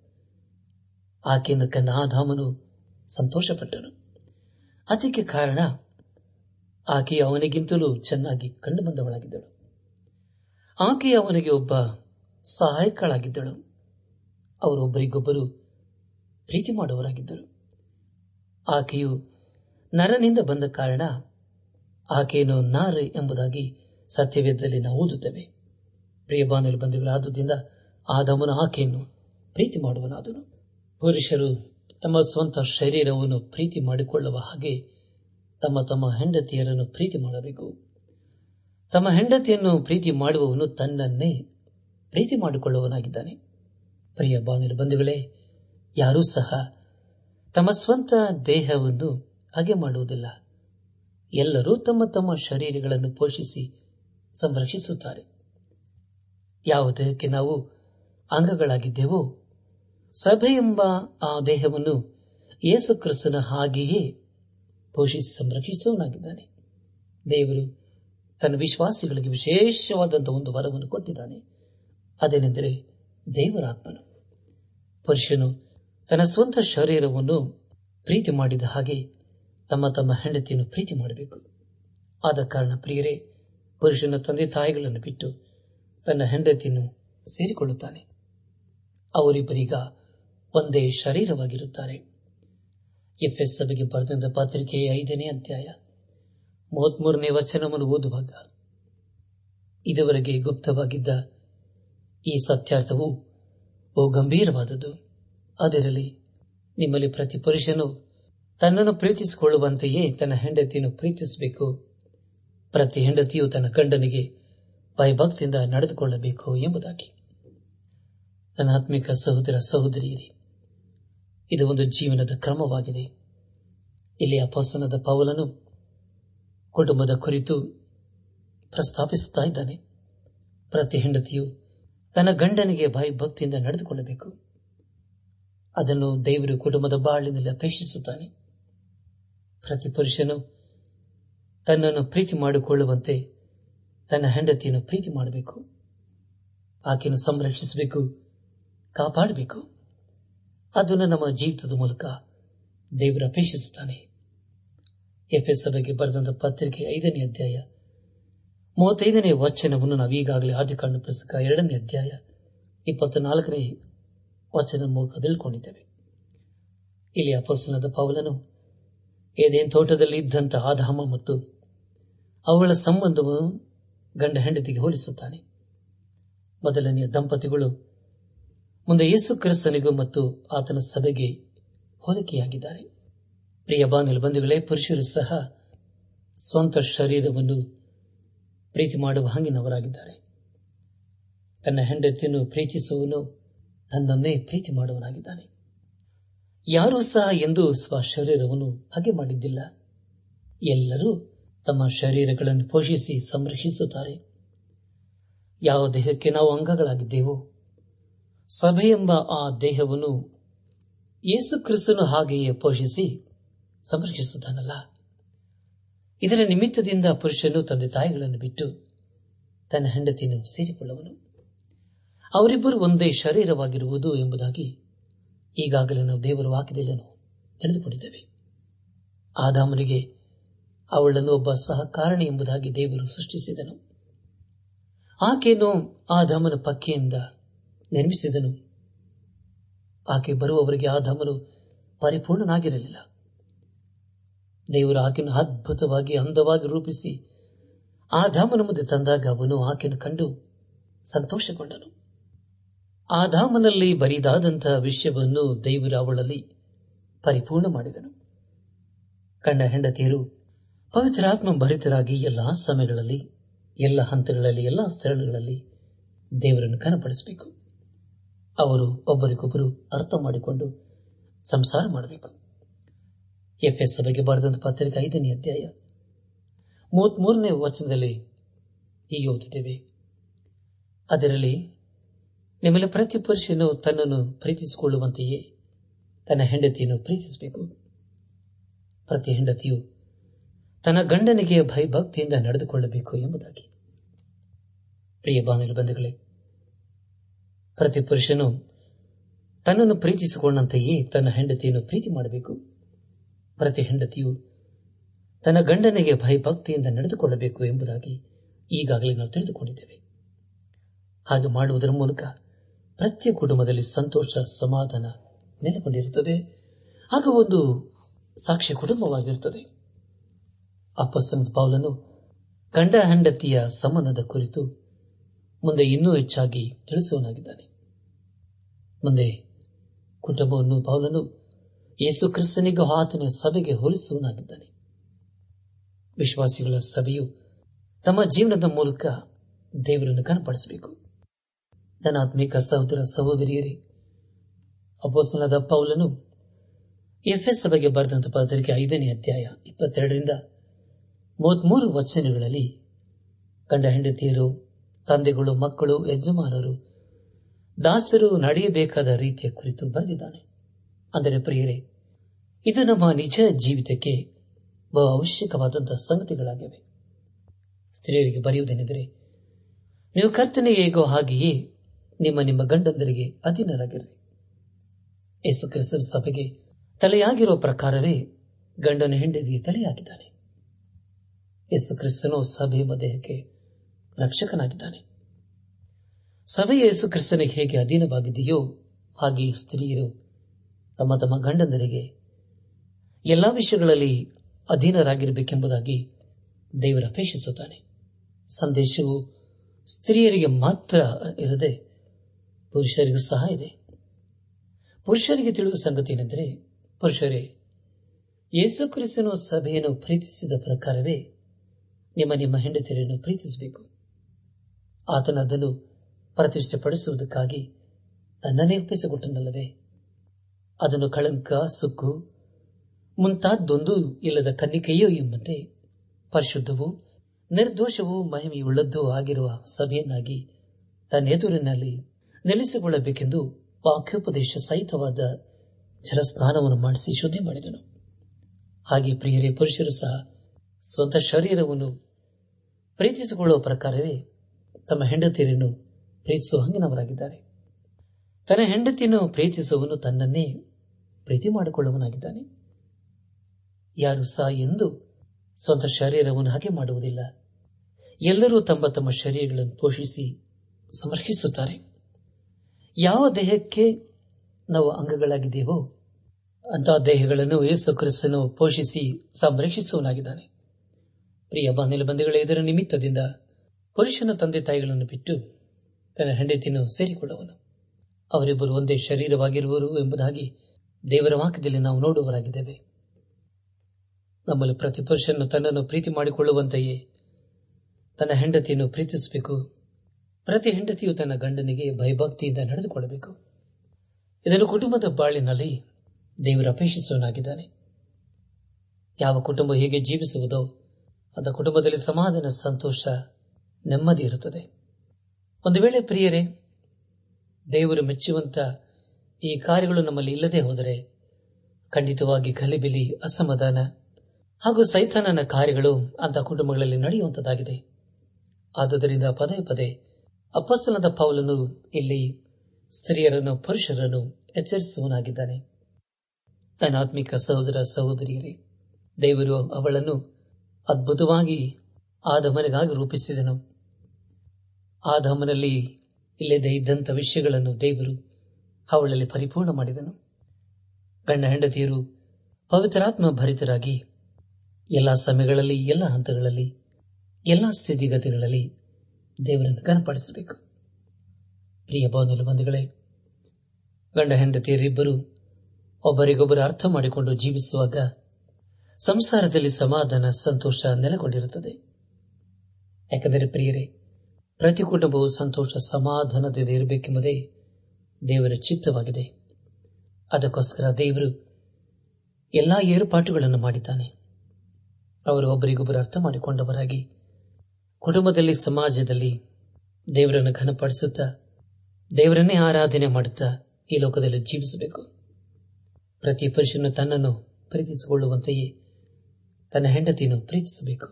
ಆಕೆಯನ್ನು ಆದಾಮನು ಸಂತೋಷಪಟ್ಟನು. ಅದಕ್ಕೆ ಕಾರಣ ಆಕೆ ಅವನಿಗಿಂತಲೂ ಚೆನ್ನಾಗಿ ಕಂಡು ಬಂದವಳಾಗಿದ್ದಳು. ಆಕೆ ಅವನಿಗೆ ಒಬ್ಬ ಸಹಾಯಕಳಾಗಿದ್ದಳು. ಅವರೊಬ್ಬರಿಗೊಬ್ಬರು ಪ್ರೀತಿ ಮಾಡುವರಾಗಿದ್ದರು ಆಕೆಯು ನರನಿಂದ ಬಂದ ಕಾರಣ ಆಕೆಯನ್ನು ನಾರಿ ಎಂಬುದಾಗಿ ಸತ್ಯವೇದದಲ್ಲಿ ನಾವು ಓದುತ್ತೇವೆ. ಪ್ರಿಯ ಬಾನಲು ಬಂಧುಗಳಾದುದರಿಂದ ಆದಮನ ಆಕೆಯನ್ನು ಪ್ರೀತಿ ಮಾಡುವನಾದನು. ಪುರುಷರು ತಮ್ಮ ಸ್ವಂತ ಶರೀರವನ್ನು ಪ್ರೀತಿ ಮಾಡಿಕೊಳ್ಳುವ ಹಾಗೆ ತಮ್ಮ ತಮ್ಮ ಹೆಂಡತಿಯರನ್ನು ಪ್ರೀತಿ ಮಾಡಬೇಕು. ತಮ್ಮ ಹೆಂಡತಿಯನ್ನು ಪ್ರೀತಿ ಮಾಡುವವನು ತನ್ನನ್ನೇ ಪ್ರೀತಿ ಮಾಡಿಕೊಳ್ಳುವನಾಗಿದ್ದಾನೆ. ಪ್ರಿಯ ಬಾನಿಲು ಬಂಧುಗಳೇ, ಯಾರೂ ಸಹ ತಮ್ಮ ಸ್ವಂತ ದೇಹವನ್ನು ಹಾಗೆ ಮಾಡುವುದಿಲ್ಲ. ಎಲ್ಲರೂ ತಮ್ಮ ತಮ್ಮ ಶರೀರಗಳನ್ನು ಪೋಷಿಸಿ ಸಂರಕ್ಷಿಸುತ್ತಾರೆ. ಯಾವುದಕ್ಕೆ ನಾವು ಅಂಗಗಳಾಗಿದ್ದೇವೋ ಸಭೆ ಎಂಬ ಆ ದೇಹವನ್ನು ಯೇಸು ಕ್ರಿಸ್ತನ ಹಾಗೆಯೇ ಪೋಷಿಸಿ ಸಂರಕ್ಷಿಸುವನಾಗಿದ್ದಾನೆ ದೇವರು ತನ್ನ ವಿಶ್ವಾಸಿಗಳಿಗೆ ವಿಶೇಷವಾದಂತಹ ಒಂದು ವರವನ್ನು ಕೊಟ್ಟಿದ್ದಾನೆ. ಅದೇನೆಂದರೆ ದೇವರಾತ್ಮನು. ಪುರುಷನು ತನ್ನ ಸ್ವಂತ ಶರೀರವನ್ನು ಪ್ರೀತಿ ಮಾಡಿದ ಹಾಗೆ ತಮ್ಮ ತಮ್ಮ ಹೆಂಡತಿಯನ್ನು ಪ್ರೀತಿ ಮಾಡಬೇಕು. ಆದ ಕಾರಣ ಪ್ರಿಯರೇ, ಪುರುಷನ ತಂದೆ ತಾಯಿಗಳನ್ನು ಬಿಟ್ಟು ತನ್ನ ಹೆಂಡತಿಯನ್ನು ಸೇರಿಕೊಳ್ಳುತ್ತಾನೆ. ಅವರಿಬ್ಬರೀಗ ಒಂದೇ ಶರೀರವಾಗಿರುತ್ತಾರೆ. ಎಫ್ಎಸ್ ಸಭೆಗೆ ಬರೆದಂತ ಪತ್ರಿಕೆಯ ಐದನೇ ಅಧ್ಯಾಯ ಮೂವತ್ಮೂರನೇ ವಚನವನ್ನು ಓದುವಾಗ, ಇದುವರೆಗೆ ಗುಪ್ತವಾಗಿದ್ದ ಈ ಸತ್ಯಾರ್ಥವು ಬಹು ಗಂಭೀರವಾದದ್ದು. ಅದರಲ್ಲಿ ನಿಮ್ಮಲ್ಲಿ ಪ್ರತಿ ಪುರುಷನು ತನ್ನನ್ನು ಪ್ರೀತಿಸಿಕೊಳ್ಳುವಂತೆಯೇ ತನ್ನ ಹೆಂಡತಿಯನ್ನು ಪ್ರೀತಿಸಬೇಕು. ಪ್ರತಿ ಹೆಂಡತಿಯು ತನ್ನ ಗಂಡನಿಗೆ ಭಯಭಕ್ತಿಯಿಂದ ನಡೆದುಕೊಳ್ಳಬೇಕು ಎಂಬುದಾಗಿ. ನನ್ನ ಆತ್ಮಿಕ ಸಹೋದರ ಸಹೋದರಿಯರೇ, ಇದು ಒಂದು ಜೀವನದ ಕ್ರಮವಾಗಿದೆ. ಇಲ್ಲಿ ಅಪಸನದ ಪೌಲನು ಕುಟುಂಬದ ಕುರಿತು ಪ್ರಸ್ತಾಪಿಸುತ್ತಾ ಇದ್ದಾನೆ. ಪ್ರತಿ ಹೆಂಡತಿಯು ತನ್ನ ಗಂಡನಿಗೆ ಭಯಭಕ್ತಿಯಿಂದ ನಡೆದುಕೊಳ್ಳಬೇಕು. ಅದನ್ನು ದೇವರು ಕುಟುಂಬದ ಬಾಳಿನಲ್ಲಿ ಅಪೇಕ್ಷಿಸುತ್ತಾನೆ. ಪ್ರತಿ ಪುರುಷನು ತನ್ನನ್ನು ಪ್ರೀತಿ ಮಾಡಿಕೊಳ್ಳುವಂತೆ ತನ್ನ ಹೆಂಡತಿಯನ್ನು ಪ್ರೀತಿ ಮಾಡಬೇಕು. ಆಕೆಯನ್ನು ಸಂರಕ್ಷಿಸಬೇಕು, ಕಾಪಾಡಬೇಕು. ಅದನ್ನು ನಮ್ಮ ಜೀವಿತದ ಮೂಲಕ ದೇವರು ಅಪೇಕ್ಷಿಸುತ್ತಾನೆ. ಎಫ್ಎಸ್ ಸಭೆಗೆ ಬರೆದಂತ ಪತ್ರಿಕೆ ಐದನೇ ಅಧ್ಯಾಯ. ಮೂವತ್ತೈದನೇ ವಚನವನ್ನು ನಾವು ಈಗಾಗಲೇ ಆದಿಕಾಂಡ ಪುಸ್ತಕ ಎರಡನೇ ಅಧ್ಯಾಯ ಇಪ್ಪತ್ನಾಲ್ಕನೇ ವಚನ ಮೂಲಕ ತಿಳ್ಕೊಂಡಿದ್ದೇವೆ ಇಲ್ಲಿ ಅಪೋಸನದ ಪೌಲನು ಏದೇನ್ ತೋಟದಲ್ಲಿ ಇದ್ದಂಥ ಆಧಾಮ ಮತ್ತು ಅವಳ ಸಂಬಂಧವನ್ನು ಗಂಡ ಹೆಂಡತಿಗೆ ಹೋಲಿಸುತ್ತಾನೆ. ಮೊದಲನೆಯ ದಂಪತಿಗಳು ಮುಂದೆ ಯೇಸು ಕ್ರಿಸ್ತನಿಗೂ ಮತ್ತು ಆತನ ಸಭೆಗೆ ಹೋಲಿಕೆಯಾಗಿದ್ದಾರೆ. ಪ್ರಿಯ ಬಾನಲು ಬಂಧುಗಳೇ, ಪುರುಷರು ಸಹ ಸ್ವಂತ ಶರೀರವನ್ನು ಪ್ರೀತಿ ಮಾಡುವ ಹಂಗಿನವರಾಗಿದ್ದಾರೆ. ತನ್ನ ಹೆಂಡತಿಯನ್ನು ಪ್ರೀತಿಸುವನು ತನ್ನನ್ನೇ ಪ್ರೀತಿ ಮಾಡುವನಾಗಿದ್ದಾನೆ ಯಾರೂ ಸಹ ಎಂದು ಸ್ವಶರೀರವನ್ನು ಹಾಗೆ ಮಾಡಿದ್ದಿಲ್ಲ. ಎಲ್ಲರೂ ತಮ್ಮ ಶರೀರಗಳನ್ನು ಪೋಷಿಸಿ ಸಂರಕ್ಷಿಸುತ್ತಾರೆ. ಯಾವ ದೇಹಕ್ಕೆ ನಾವು ಅಂಗಗಳಾಗಿದ್ದೇವೋ, ಸಭೆ ಎಂಬ ಆ ದೇಹವನ್ನು ಯೇಸು ಕ್ರಿಸ್ತನು ಹಾಗೆಯೇ ಪೋಷಿಸಿ ಸಂರಕ್ಷಿಸುತ್ತಾನಲ್ಲ. ಇದರ ನಿಮಿತ್ತದಿಂದ ಪುರುಷನು ತಂದೆ ತಾಯಿಗಳನ್ನು ಬಿಟ್ಟು ತನ್ನ ಹೆಂಡತಿಯನ್ನು ಸೇರಿಕೊಳ್ಳುವನು. ಅವರಿಬ್ಬರು ಒಂದೇ ಶರೀರವಾಗಿರುವುದು ಎಂಬುದಾಗಿ ಈಗಾಗಲೇ ನಾವು ದೇವರು ವಾಕ್ಯದಲ್ಲೂ ತಿಳಿದುಕೊಂಡಿದ್ದೇವೆ. ಆದಾಮನಿಗೆ ಅವಳನ್ನು ಒಬ್ಬ ಸಹಕಾರಣಿ ಎಂಬುದಾಗಿ ದೇವರು ಸೃಷ್ಟಿಸಿದನು. ಆಕೆಯನ್ನು ಆದಾಮನ ಪಕ್ಕೆಯಿಂದ ನಿರ್ಮಿಸಿದನು. ಆಕೆ ಬರುವವರಿಗೆ ಆದಾಮನು ಪರಿಪೂರ್ಣನಾಗಿರಲಿಲ್ಲ. ದೇವರು ಆಕೆಯನ್ನು ಅದ್ಭುತವಾಗಿ, ಅಂದವಾಗಿ ರೂಪಿಸಿ ಆದಾಮನ ಮುಂದೆ ತಂದಾಗ ಅವನು ಆಕೆಯನ್ನು ಕಂಡು ಸಂತೋಷಗೊಂಡನು. ಆದಾಮನಲ್ಲಿ ಬರಿದಾದಂತಹ ವಿಷಯವನ್ನು ದೇವರು ಅವಳಲ್ಲಿ ಪರಿಪೂರ್ಣ ಮಾಡಿದನು. ಕಂಡ ಹೆಂಡತಿಯರು, ಪವಿತ್ರಾತ್ಮ ಭರಿತರಾಗಿ ಎಲ್ಲಾ ಸಮಯಗಳಲ್ಲಿ, ಎಲ್ಲ ಹಂತಗಳಲ್ಲಿ, ಎಲ್ಲ ಸ್ಥಳಗಳಲ್ಲಿ ದೇವರನ್ನು ಕನಪಡಿಸಬೇಕು. ಅವರು ಒಬ್ಬರಿಗೊಬ್ಬರು ಅರ್ಥ ಮಾಡಿಕೊಂಡು ಸಂಸಾರ ಮಾಡಬೇಕು. ಎಫ್ಎಸ್ ಸಭೆಗೆ ಬರೆದಂತ ಪತ್ರಿಕೆ ಐದನೇ ಅಧ್ಯಾಯ ಮೂವತ್ಮೂರನೇ ವಚನದಲ್ಲಿ ಹೀಗೆ ಓದಿದ್ದೇವೆ ಅದರಲ್ಲಿ ನಿಮ್ಮಲ್ಲಿ ಪ್ರತಿ ಪುರುಷನು ತನ್ನನ್ನು ಪ್ರೀತಿಸಿಕೊಳ್ಳುವಂತೆಯೇ ತನ್ನ ಹೆಂಡತಿಯನ್ನು ಪ್ರೀತಿಸಬೇಕು. ಪ್ರತಿ ಹೆಂಡತಿಯು ತನ್ನ ಗಂಡನಿಗೆ ಭಯಭಕ್ತಿಯಿಂದ ನಡೆದುಕೊಳ್ಳಬೇಕು ಎಂಬುದಾಗಿ. ಪ್ರಿಯ ಬಂಧುಗಳೇ, ಪ್ರತಿ ಪುರುಷನು ತನ್ನನ್ನು ಪ್ರೀತಿಸಿಕೊಂಡಂತೆಯೇ ತನ್ನ ಹೆಂಡತಿಯನ್ನು ಪ್ರೀತಿ ಮಾಡಬೇಕು. ಪ್ರತಿ ಹೆಂಡತಿಯು ತನ್ನ ಗಂಡನಿಗೆ ಭಯಭಕ್ತಿಯಿಂದ ನಡೆದುಕೊಳ್ಳಬೇಕು ಎಂಬುದಾಗಿ ಈಗಾಗಲೇ ನಾವು ತಿಳಿದುಕೊಂಡಿದ್ದೇವೆ. ಹಾಗೆ ಮಾಡುವುದರ ಮೂಲಕ ಪ್ರತಿ ಕುಟುಂಬದಲ್ಲಿ ಸಂತೋಷ, ಸಮಾಧಾನ ನೆಲೆಗೊಂಡಿರುತ್ತದೆ. ಆಗ ಒಂದು ಸಾಕ್ಷ್ಯ ಕುಟುಂಬವಾಗಿರುತ್ತದೆ. ಅಪ್ಪಸ್ತನದ ಪೌಲನು ಗಂಡ ಹೆಂಡತಿಯ ಸಂಬಂಧದ ಕುರಿತು ಮುಂದೆ ಇನ್ನೂ ಹೆಚ್ಚಾಗಿ ತಿಳಿಸುವನಾಗಿದ್ದಾನೆ ಮುಂದೆ ಕುಟುಂಬವನ್ನು ಪೌಲನು ಯೇಸು ಕ್ರಿಸ್ತನಿಗೂ ಆತನ ಸಭೆಗೆ ಹೋಲಿಸುವನಾಗಿದ್ದಾನೆ ವಿಶ್ವಾಸಿಗಳ ಸಭೆಯು ತಮ್ಮ ಜೀವನದ ಮೂಲಕ ದೇವರನ್ನು ಕನಪಡಿಸಬೇಕು ಧನಾತ್ಮಿಕ ಸಹೋದರ ಸಹೋದರಿಯರೇ ಅಪೋಸ್ತನದ ಪೌಲನು ಎಫ್ಎಸ್ ಸಭೆಗೆ ಬರೆದಂತಹ ಪತ್ರಿಕೆ ಐದನೇ ಅಧ್ಯಾಯ ಇಪ್ಪತ್ತೆರಡರಿಂದ ಮೂವತ್ಮೂರು ವಚನಗಳಲ್ಲಿ ಗಂಡ ಹೆಂಡತಿಯರು, ತಂದೆಗಳು, ಮಕ್ಕಳು, ಯಜಮಾನರು, ದಾಸರು ನಡೆಯಬೇಕಾದ ರೀತಿಯ ಕುರಿತು ಬರೆದಿದ್ದಾನೆ. ಅಂದರೆ ಪ್ರಿಯರೇ, ಇದು ನಮ್ಮ ನಿಜ ಜೀವಿತಕ್ಕೆ ಬಹು ಅವಶ್ಯಕವಾದಂತಹ ಸಂಗತಿಗಳಾಗಿವೆ. ಸ್ತ್ರೀಯರಿಗೆ ಬರೆಯುವುದೇನೆಂದರೆ, ನೀವು ಕರ್ತನೆ ಹೇಗೋ ಹಾಗೆಯೇ ನಿಮ್ಮ ನಿಮ್ಮ ಗಂಡಂದರಿಗೆ ಅಧೀನರಾಗಿರಲಿ ಯೇಸು ಕ್ರಿಸ್ತನ ಸಭೆಗೆ ತಲೆಯಾಗಿರುವ ಪ್ರಕಾರವೇ ಗಂಡನ ಹೆಂಡತಿಗೆ ತಲೆಯಾಗಿದ್ದಾನೆ. ಯೇಸು ಕ್ರಿಸ್ತನು ಸಭೆ ದೇಹಕ್ಕೆ ರಕ್ಷಕನಾಗಿದ್ದಾನೆ. ಸಭೆ ಯೇಸು ಕ್ರಿಸ್ತನಿಗೆ ಹೇಗೆ ಅಧೀನವಾಗಿದೆಯೋ ಹಾಗೆ ಸ್ತ್ರೀಯರು ತಮ್ಮ ತಮ್ಮ ಗಂಡಂದರಿಗೆ ಎಲ್ಲಾ ವಿಷಯಗಳಲ್ಲಿ ಅಧೀನರಾಗಿರಬೇಕೆಂಬುದಾಗಿ ದೇವರು ಅಪೇಕ್ಷಿಸುತ್ತಾನೆ. ಸಂದೇಶವು ಸ್ತ್ರೀಯರಿಗೆ ಮಾತ್ರ ಇರದೆ ಪುರುಷರಿಗೂ ಸಹ ಇದೆ. ಪುರುಷರಿಗೆ ತಿಳಿಯುವ ಸಂಗತಿ ಏನೆಂದರೆ ಪುರುಷರೇ, ಯೇಸು ಕ್ರಿಸ್ತನು ಸಭೆಯನ್ನು ಪ್ರೀತಿಸಿದ ಪ್ರಕಾರವೇ ನಿಮ್ಮ ನಿಮ್ಮ ಹೆಂಡತಿಯರನ್ನು ಪ್ರೀತಿಸಬೇಕು. ಆತನು ಅದನ್ನು ಪ್ರತಿಷ್ಠೆಪಡಿಸುವುದಕ್ಕಾಗಿ ತನ್ನನ್ನೇ ಒಪ್ಪಿಸಿಕೊಟ್ಟನಲ್ಲವೇ? ಅದನ್ನು ಕಳಂಕ, ಸುಕ್ಕು, ಮುಂತಾದ್ದೊಂದು ಇಲ್ಲದ ಕನ್ನಿಕೆಯೋ ಎಂಬಂತೆ ಪರಿಶುದ್ಧವೂ ನಿರ್ದೋಷವೂ ಮಹಿಮೆಯುಳ್ಳದ್ದೂ ಆಗಿರುವ ಸಭೆಯನ್ನಾಗಿ ತನ್ನೆದುರಿನಲ್ಲಿ ನೆಲೆಸಿಕೊಳ್ಳಬೇಕೆಂದು ವಾಕ್ಯೋಪದೇಶ ಸಹಿತವಾದ ಜಲಸ್ನಾನವನ್ನು ಮಾಡಿಸಿ ಶುದ್ಧಿ ಮಾಡಿದನು. ಹಾಗೆ ಪ್ರಿಯರೇ, ಪುರುಷರು ಸಹ ಸ್ವಂತ ಶರೀರವನ್ನು ಪ್ರೀತಿಸಿಕೊಳ್ಳುವ ಪ್ರಕಾರವೇ ತಮ್ಮ ಹೆಂಡತಿಯರನ್ನು ಪ್ರೀತಿಸುವ ಹಂಗಿನವರಾಗಿದ್ದಾರೆ. ತನ್ನ ಹೆಂಡತಿಯನ್ನು ಪ್ರೀತಿಸುವವನು ತನ್ನನ್ನೇ ಪ್ರೀತಿ ಮಾಡಿಕೊಳ್ಳುವನಾಗಿದ್ದಾನೆ ಯಾರು ಸಹ ಎಂದು ಸ್ವಂತ ಶರೀರವನ್ನು ಹಾಗೆ ಮಾಡುವುದಿಲ್ಲ. ಎಲ್ಲರೂ ತಮ್ಮ ತಮ್ಮ ಶರೀರಗಳನ್ನು ಪೋಷಿಸಿ ಸಮರ್ಪಿಸುತ್ತಾರೆ. ಯಾವ ದೇಹಕ್ಕೆ ನಾವು ಅಂಗಗಳಾಗಿದ್ದೇವೋ ಅಂತಹ ದೇಹಗಳನ್ನು ಯೇಸು ಕ್ರಿಸ್ತನು ಪೋಷಿಸಿ ಸಂರಕ್ಷಿಸುವನಾಗಿದ್ದಾನೆ ಪ್ರಿಯ ಬಂಧುಗಳ, ಇದರ ನಿಮಿತ್ತದಿಂದ ಪುರುಷನ ತಂದೆ ತಾಯಿಗಳನ್ನು ಬಿಟ್ಟು ತನ್ನ ಹೆಂಡತಿಯನ್ನು ಸೇರಿಕೊಳ್ಳುವನು. ಅವರಿಬ್ಬರು ಒಂದೇ ಶರೀರವಾಗಿರುವರು ಎಂಬುದಾಗಿ ದೇವರ ವಾಕ್ಯದಲ್ಲಿ ನಾವು ನೋಡುವರಾಗಿದ್ದೇವೆ ನಮ್ಮಲ್ಲಿ ಪ್ರತಿ ಪುರುಷನು ತನ್ನನ್ನು ಪ್ರೀತಿ ಮಾಡಿಕೊಳ್ಳುವಂತೆಯೇ ತನ್ನ ಹೆಂಡತಿಯನ್ನು ಪ್ರೀತಿಸಬೇಕು. ಪ್ರತಿ ಹೆಂಡತಿಯು ತನ್ನ ಗಂಡನಿಗೆ ಭಯಭಕ್ತಿಯಿಂದ ನಡೆದುಕೊಳ್ಳಬೇಕು. ಇದನ್ನು ಕುಟುಂಬದ ಬಾಳಿನಲ್ಲಿ ದೇವರು ಅಪೇಕ್ಷಿಸುವನಾಗಿದ್ದಾನೆ ಯಾವ ಕುಟುಂಬ ಹೇಗೆ ಜೀವಿಸುವುದೋ ಅದ ಕುಟುಂಬದಲ್ಲಿ ಸಮಾಧಾನ, ಸಂತೋಷ ನೆಮ್ಮದಿ ಇರುತ್ತದೆ. ಒಂದು ವೇಳೆ ಪ್ರಿಯರೇ, ದೇವರು ಮೆಚ್ಚುವಂತ ಈ ಕಾರ್ಯಗಳು ನಮ್ಮಲ್ಲಿ ಇಲ್ಲದೆ ಹೋದರೆ ಖಂಡಿತವಾಗಿ ಗಲಿಬಿಲಿ, ಅಸಮಾಧಾನ ಹಾಗೂ ಸೈತಾನನ ಕಾರ್ಯಗಳು ಅಂತ ಕುಟುಂಬಗಳಲ್ಲಿ ನಡೆಯುವಂತದಾಗಿದೆ ಆದುದರಿಂದ ಪದೇ ಪದೇ ಅಪಸ್ತನದ ಪೌಲನು ಇಲ್ಲಿ ಸ್ತ್ರೀಯರನ್ನು, ಪುರುಷರನ್ನು ಎಚ್ಚರಿಸುವನಾಗಿದ್ದಾನೆ ನನ್ನ ಆತ್ಮಿಕ ಸಹೋದರ ಸಹೋದರಿಯರೇ, ದೇವರು ಅವಳನ್ನು ಅದ್ಭುತವಾಗಿ ಆದಮನಿಗಾಗಿ ರೂಪಿಸಿದನು. ಆದಮನಲ್ಲಿ ಇಲ್ಲದೆ ಇದ್ದಂಥ ವಿಷಯಗಳನ್ನು ದೇವರು ಅವಳಲ್ಲಿ ಪರಿಪೂರ್ಣ ಮಾಡಿದನು. ಗಂಡ ಹೆಂಡತಿಯರು ಪವಿತ್ರಾತ್ಮ ಭರಿತರಾಗಿ, ಎಲ್ಲ ಸಮಯಗಳಲ್ಲಿ, ಎಲ್ಲ ಹಂತಗಳಲ್ಲಿ, ಎಲ್ಲ ಸ್ಥಿತಿಗತಿಗಳಲ್ಲಿ ದೇವರನ್ನು ಕನಪಡಿಸಬೇಕು. ಪ್ರಿಯ ಬಾಂಧವ ಬಂಧುಗಳೇ, ಗಂಡ ಹೆಂಡತಿಯರಿಬ್ಬರು ಒಬ್ಬರಿಗೊಬ್ಬರು ಅರ್ಥ ಮಾಡಿಕೊಂಡು ಜೀವಿಸುವಾಗ ಸಂಸಾರದಲ್ಲಿ ಸಮಾಧಾನ, ಸಂತೋಷ ನೆಲೆಗೊಂಡಿರುತ್ತದೆ. ಯಾಕೆಂದರೆ ಪ್ರಿಯರೇ, ಪ್ರತಿ ಕುಟುಂಬವು ಸಂತೋಷ, ಸಮಾಧಾನದಿಂದ ಇರಬೇಕೆಂಬುದೇ ದೇವರ ಚಿತ್ತವಾಗಿದೆ. ಅದಕ್ಕೋಸ್ಕರ ದೇವರು ಎಲ್ಲಾ ಏರ್ಪಾಟುಗಳನ್ನು ಮಾಡಿದ್ದಾನೆ. ಅವರು ಒಬ್ಬರಿಗೊಬ್ಬರು ಅರ್ಥ ಮಾಡಿಕೊಂಡವರಾಗಿ ಕುಟುಂಬದಲ್ಲಿ, ಸಮಾಜದಲ್ಲಿ ದೇವರನ್ನು ಘನಪಡಿಸುತ್ತಾ, ದೇವರನ್ನೇ ಆರಾಧನೆ ಮಾಡುತ್ತಾ ಈ ಲೋಕದಲ್ಲಿ ಜೀವಿಸಬೇಕು. ಪ್ರತಿ ಪುರುಷನು ತನ್ನನ್ನು ಪ್ರೀತಿಸಿಕೊಳ್ಳುವಂತೆಯೇ ತನ್ನ ಹೆಂಡತಿಯನ್ನು ಪ್ರೀತಿಸಬೇಕು.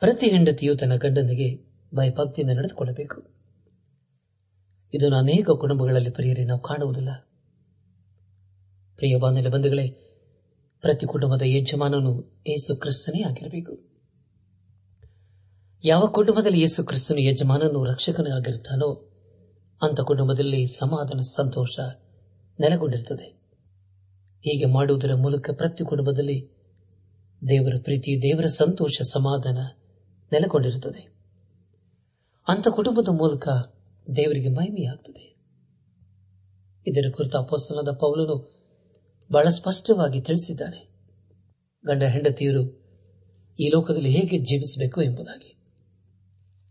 ಪ್ರತಿ ಹೆಂಡತಿಯು ತನ್ನ ಗಂಡನಿಗೆ ಭಯಭಕ್ತಿಯಿಂದ ನಡೆದುಕೊಳ್ಳಬೇಕು. ಇದನ್ನು ಅನೇಕ ಕುಟುಂಬಗಳಲ್ಲಿ ಪ್ರಿಯರೇ ನಾವು ಕಾಣುವುದಿಲ್ಲ. ಪ್ರಿಯ ಬಾಂಧವ್ಯ ಬಂಧುಗಳೇ, ಪ್ರತಿ ಕುಟುಂಬದ ಯಜಮಾನನು ಏಸು ಕ್ರಿಸ್ತನೇ ಆಗಿರಬೇಕು. ಯಾವ ಕುಟುಂಬದಲ್ಲಿ ಯೇಸು ಕ್ರಿಸ್ತನು ಯಜಮಾನನು ರಕ್ಷಕನಾಗಿರುತ್ತಾನೋ ಅಂತ ಕುಟುಂಬದಲ್ಲಿ ಸಮಾಧಾನ, ಸಂತೋಷ ನೆಲೆಗೊಂಡಿರುತ್ತದೆ. ಹೀಗೆ ಮಾಡುವುದರ ಮೂಲಕ ಪ್ರತಿ ಕುಟುಂಬದಲ್ಲಿ ದೇವರ ಪ್ರೀತಿ, ದೇವರ ಸಂತೋಷ, ಸಮಾಧಾನ ನೆಲೆಗೊಂಡಿರುತ್ತದೆ. ಅಂತ ಕುಟುಂಬದ ಮೂಲಕ ದೇವರಿಗೆ ಮಹಿಮೆಯಾಗುತ್ತದೆ ಇದರ ಕುರಿತು ಅಪೋಸ್ತನದ ಪೌಲನು ಬಹಳ ಸ್ಪಷ್ಟವಾಗಿ ತಿಳಿಸಿದ್ದಾನೆ. ಗಂಡ ಹೆಂಡತಿಯರು ಈ ಲೋಕದಲ್ಲಿ ಹೇಗೆ ಜೀವಿಸಬೇಕು ಎಂಬುದಾಗಿ.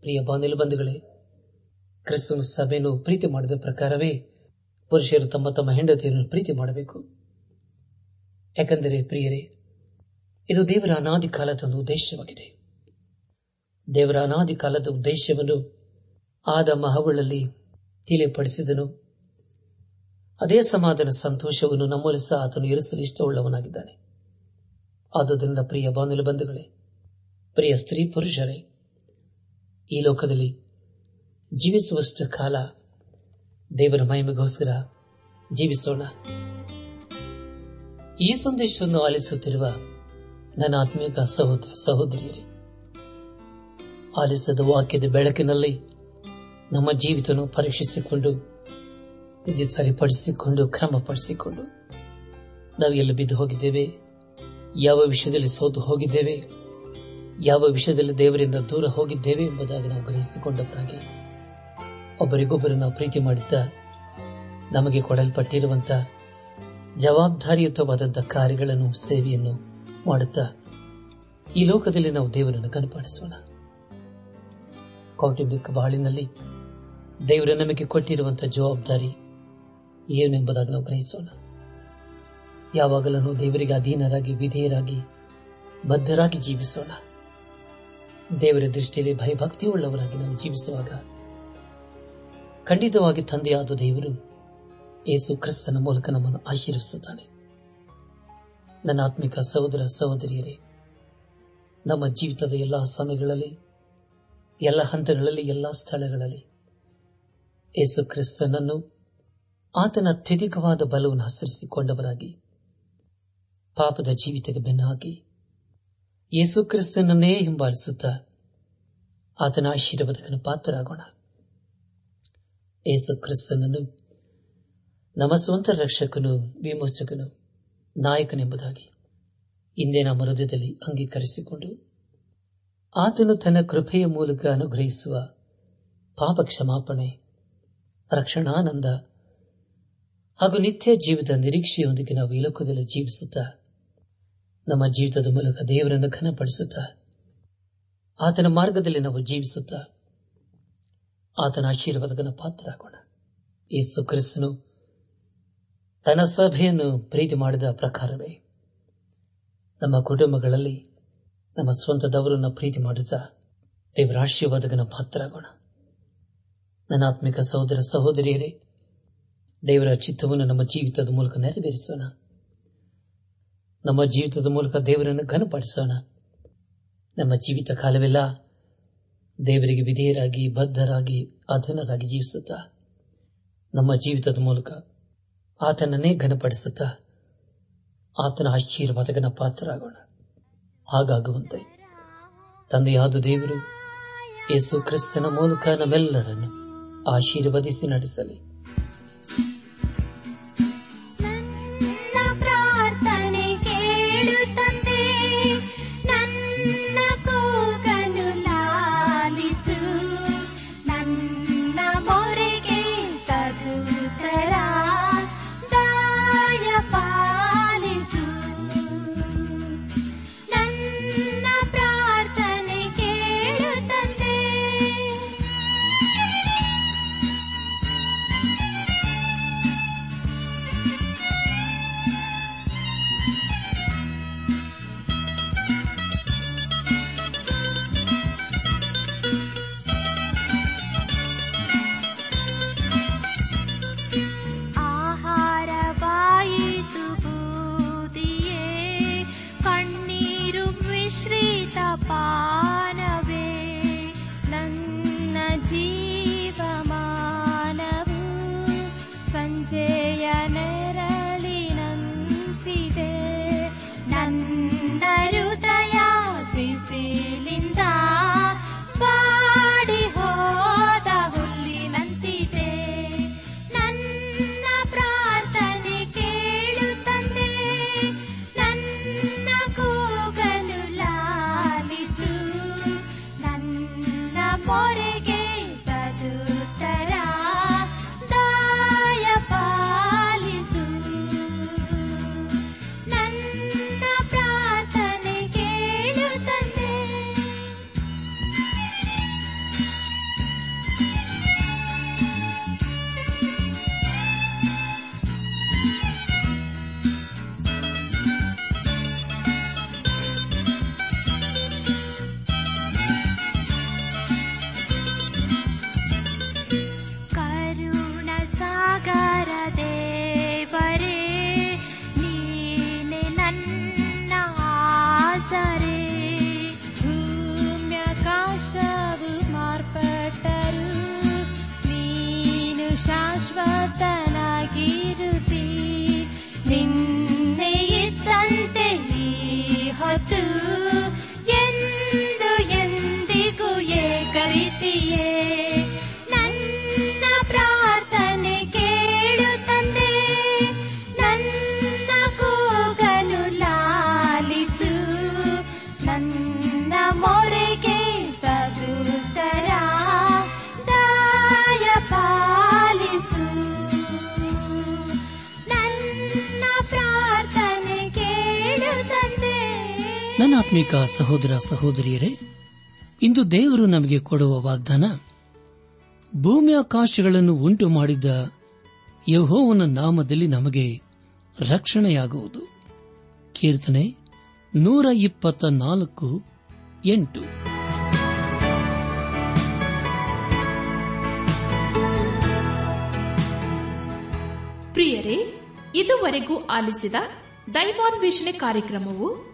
ಪ್ರಿಯ ಬಾಂಧವ್ಯ ಬಂಧುಗಳೇ, ಕ್ರಿಸ್ತನ ಸಭೆಯನ್ನು ಪ್ರೀತಿ ಮಾಡಿದ ಪ್ರಕಾರವೇ ಪುರುಷರು ತಮ್ಮ ತಮ್ಮ ಹೆಂಡತಿಯನ್ನು ಪ್ರೀತಿ ಮಾಡಬೇಕು. ಯಾಕೆಂದರೆ ಪ್ರಿಯರೇ, ಇದು ದೇವರ ಅನಾದಿ ಕಾಲದ ಉದ್ದೇಶವಾಗಿದೆ. ದೇವರ ಅನಾದಿ ಕಾಲದ ಉದ್ದೇಶವನ್ನು ಆದ ಮಹಗಳಲ್ಲಿ ತಿಳಿಪಡಿಸಿದನು. ಅದೇ ಸಮಾಧಾನ ಸಂತೋಷವನ್ನು ನಮ್ಮಲ್ಲಿ ಸಹ ಆತನು ಇರಿಸಲು ಇಷ್ಟವುಳ್ಳವನಾಗಿದ್ದಾನೆ. ಆದುದರಿಂದ ಪ್ರಿಯ ಬಾಂಧವ್ಯ ಬಂಧುಗಳೇ, ಪ್ರಿಯ ಸ್ತ್ರೀ ಪುರುಷರೇ ಈ ಲೋಕದಲ್ಲಿ ಜೀವಿಸುವಷ್ಟು ಕಾಲ ದೇವರ ಮಹಿಮೆಗೋಸ್ಕರ ಜೀವಿಸೋಣ. ಈ ಸಂದೇಶವನ್ನು ಆಲಿಸುತ್ತಿರುವ ನನ್ನ ಆತ್ಮೀಕ ಸಹೋದರ ಸಹೋದರಿಯರೇ, ಆಲಿಸದ ವಾಕ್ಯದ ಬೆಳಕಿನಲ್ಲಿ ನಮ್ಮ ಜೀವಿತವನ್ನು ಪರೀಕ್ಷಿಸಿಕೊಂಡು ಸರಿಪಡಿಸಿಕೊಂಡು, ಕ್ರಮಪಡಿಸಿಕೊಂಡು ನಾವು ಎಲ್ಲ ಬಿದ್ದು ಹೋಗಿದ್ದೇವೆ. ಯಾವ ವಿಷಯದಲ್ಲಿ ಸೋತು ಹೋಗಿದ್ದೇವೆ. ಯಾವ ವಿಷಯದಲ್ಲಿ ದೇವರಿಂದ ದೂರ ಹೋಗಿದ್ದೇವೆ ಎಂಬುದಾಗಿ ನಾವು ಗ್ರಹಿಸಿಕೊಂಡವರಾಗಿ ಒಬ್ಬರಿಗೊಬ್ಬರು ನಾವು ಪ್ರೀತಿ ಮಾಡುತ್ತಾ ನಮಗೆ ಕೊಡಲ್ಪಟ್ಟಿರುವಂತಹ ಜವಾಬ್ದಾರಿಯುತವಾದಂತಹ ಕಾರ್ಯಗಳನ್ನು ಸೇವೆಯನ್ನು ಮಾಡುತ್ತಾ ಈ ಲೋಕದಲ್ಲಿ ನಾವು ದೇವರನ್ನು ಕನಪಾಡಿಸೋಣ. ಕೌಟುಂಬಿಕ ಬಾಳಿನಲ್ಲಿ ದೇವರ ನಮಗೆ ಕೊಟ್ಟಿರುವಂತಹ ಜವಾಬ್ದಾರಿ ಏನೆಂಬುದಾಗಿ ನಾವು ಗ್ರಹಿಸೋಣ. ಯಾವಾಗಲೂ ದೇವರಿಗೆ ಅಧೀನರಾಗಿ, ವಿಧೇಯರಾಗಿ, ಬದ್ಧರಾಗಿ ಜೀವಿಸೋಣ. ದೇವರ ದೃಷ್ಟಿಯಲ್ಲಿ ಭಯಭಕ್ತಿಯುಳ್ಳವರಾಗಿ ನಾವು ಜೀವಿಸುವಾಗ ಖಂಡಿತವಾಗಿ ತಂದೆಯಾದ ದೇವರು ಏಸು ಕ್ರಿಸ್ತನ ಮೂಲಕ ನಮ್ಮನ್ನು ಆಶೀರ್ವಿಸುತ್ತಾನೆ. ನನ್ನ ಆತ್ಮಿಕ ಸಹೋದರ ಸಹೋದರಿಯರೇ, ನಮ್ಮ ಜೀವಿತದ ಎಲ್ಲಾ ಸಮಯಗಳಲ್ಲಿ, ಎಲ್ಲ ಹಂತಗಳಲ್ಲಿ, ಎಲ್ಲ ಸ್ಥಳಗಳಲ್ಲಿ ಏಸು ಕ್ರಿಸ್ತನನ್ನು ಆತನ ಅತ್ಯಧಿಕವಾದ ಬಲವನ್ನು ಹಸರಿಸಿಕೊಂಡವರಾಗಿ ಪಾಪದ ಜೀವಿತಕ್ಕೆ ಬೆನ್ನಾಗಿ ಯೇಸು ಕ್ರಿಸ್ತನನ್ನೇ ಹಿಂಬಾಲಿಸುತ್ತ ಆತನ ಆಶೀರ್ವಾದಕನ ಪಾತ್ರರಾಗೋಣ. ಯೇಸು ಕ್ರಿಸ್ತನನ್ನು ನಮ್ಮ ಸ್ವಂತ ರಕ್ಷಕನು, ವಿಮೋಚಕನು, ನಾಯಕನೆಂಬುದಾಗಿ ಇಂದಿನ ಹೃದಯದಲ್ಲಿ ಅಂಗೀಕರಿಸಿಕೊಂಡು ಆತನು ತನ್ನ ಕೃಪೆಯ ಮೂಲಕ ಅನುಗ್ರಹಿಸುವ ಪಾಪ ಕ್ಷಮಾಪಣೆ ರಕ್ಷಣಾನಂದ ಹಾಗೂ ನಿತ್ಯ ಜೀವಿತ ನಿರೀಕ್ಷೆಯೊಂದಿಗೆ ನಾವು ಈ ಜೀವಿಸುತ್ತಾ ನಮ್ಮ ಜೀವಿತದ ಮೂಲಕ ದೇವರನ್ನು ಘನಪಡಿಸುತ್ತ ಆತನ ಮಾರ್ಗದಲ್ಲಿ ನಾವು ಜೀವಿಸುತ್ತ ಆತನ ಆಶೀರ್ವಾದಕನ ಪಾತ್ರರಾಗೋಣ. ಯೇಸು ಕ್ರಿಸ್ತನು ತನ್ನ ಸಭೆಯನ್ನು ಪ್ರೀತಿ ಮಾಡಿದ ಪ್ರಕಾರವೇ ನಮ್ಮ ಕುಟುಂಬಗಳಲ್ಲಿ ನಮ್ಮ ಸ್ವಂತದವರನ್ನು ಪ್ರೀತಿ ಮಾಡುತ್ತಾ ದೇವರ ಆಶೀರ್ವಾದಕನ ಪಾತ್ರರಾಗೋಣ. ನನ್ನ ಆತ್ಮಿಕ ಸಹೋದರ ಸಹೋದರಿಯರೇ, ದೇವರ ಚಿತ್ತವನ್ನು ನಮ್ಮ ಜೀವಿತದ ಮೂಲಕ ನೆರವೇರಿಸೋಣ. ನಮ್ಮ ಜೀವಿತದ ಮೂಲಕ ದೇವರನ್ನು ಘನಪಡಿಸೋಣ. ನಮ್ಮ ಜೀವಿತ ಕಾಲವೆಲ್ಲ ದೇವರಿಗೆ ವಿಧೇಯರಾಗಿ, ಬದ್ಧರಾಗಿ, ಅಧೀನರಾಗಿ ಜೀವಿಸುತ್ತಾ, ನಮ್ಮ ಜೀವಿತದ ಮೂಲಕ ಆತನನ್ನೇ ಘನಪಡಿಸುತ್ತಾ, ಆತನ ಆಶೀರ್ವಾದಕನ ಪಾತ್ರರಾಗೋಣ. ಹಾಗಾಗುವಂತೆ ತಂದೆಯಾದ ದೇವರು ಯೇಸು ಕ್ರಿಸ್ತನ ಮೂಲಕ ನಮ್ಮೆಲ್ಲರನ್ನು ಆಶೀರ್ವದಿಸಿ ನಡೆಸಲಿ. ಆತ್ಮಿಕ ಸಹೋದರ ಸಹೋದರಿಯರೇ, ಇಂದು ದೇವರು ನಮಗೆ ಕೊಡುವ ವಾಗ್ದಾನ ಭೂಮಿ ಆಕಾಶಗಳನ್ನು ಉಂಟು ಮಾಡಿದ ಯಹೋವನ ನಾಮದಲ್ಲಿ ನಮಗೆ ರಕ್ಷಣೆಯಾಗುವುದು. ಕೀರ್ತನೆ ನೂರ ಇಪ್ಪತ್ತ ನಾಲ್ಕು ಎಂಟು. ಪ್ರಿಯರೇ, ಇದುವರೆಗೂ ಆಲಿಸಿದ ದೈವಾನ್ವೇಷಣೆ ಕಾರ್ಯಕ್ರಮವು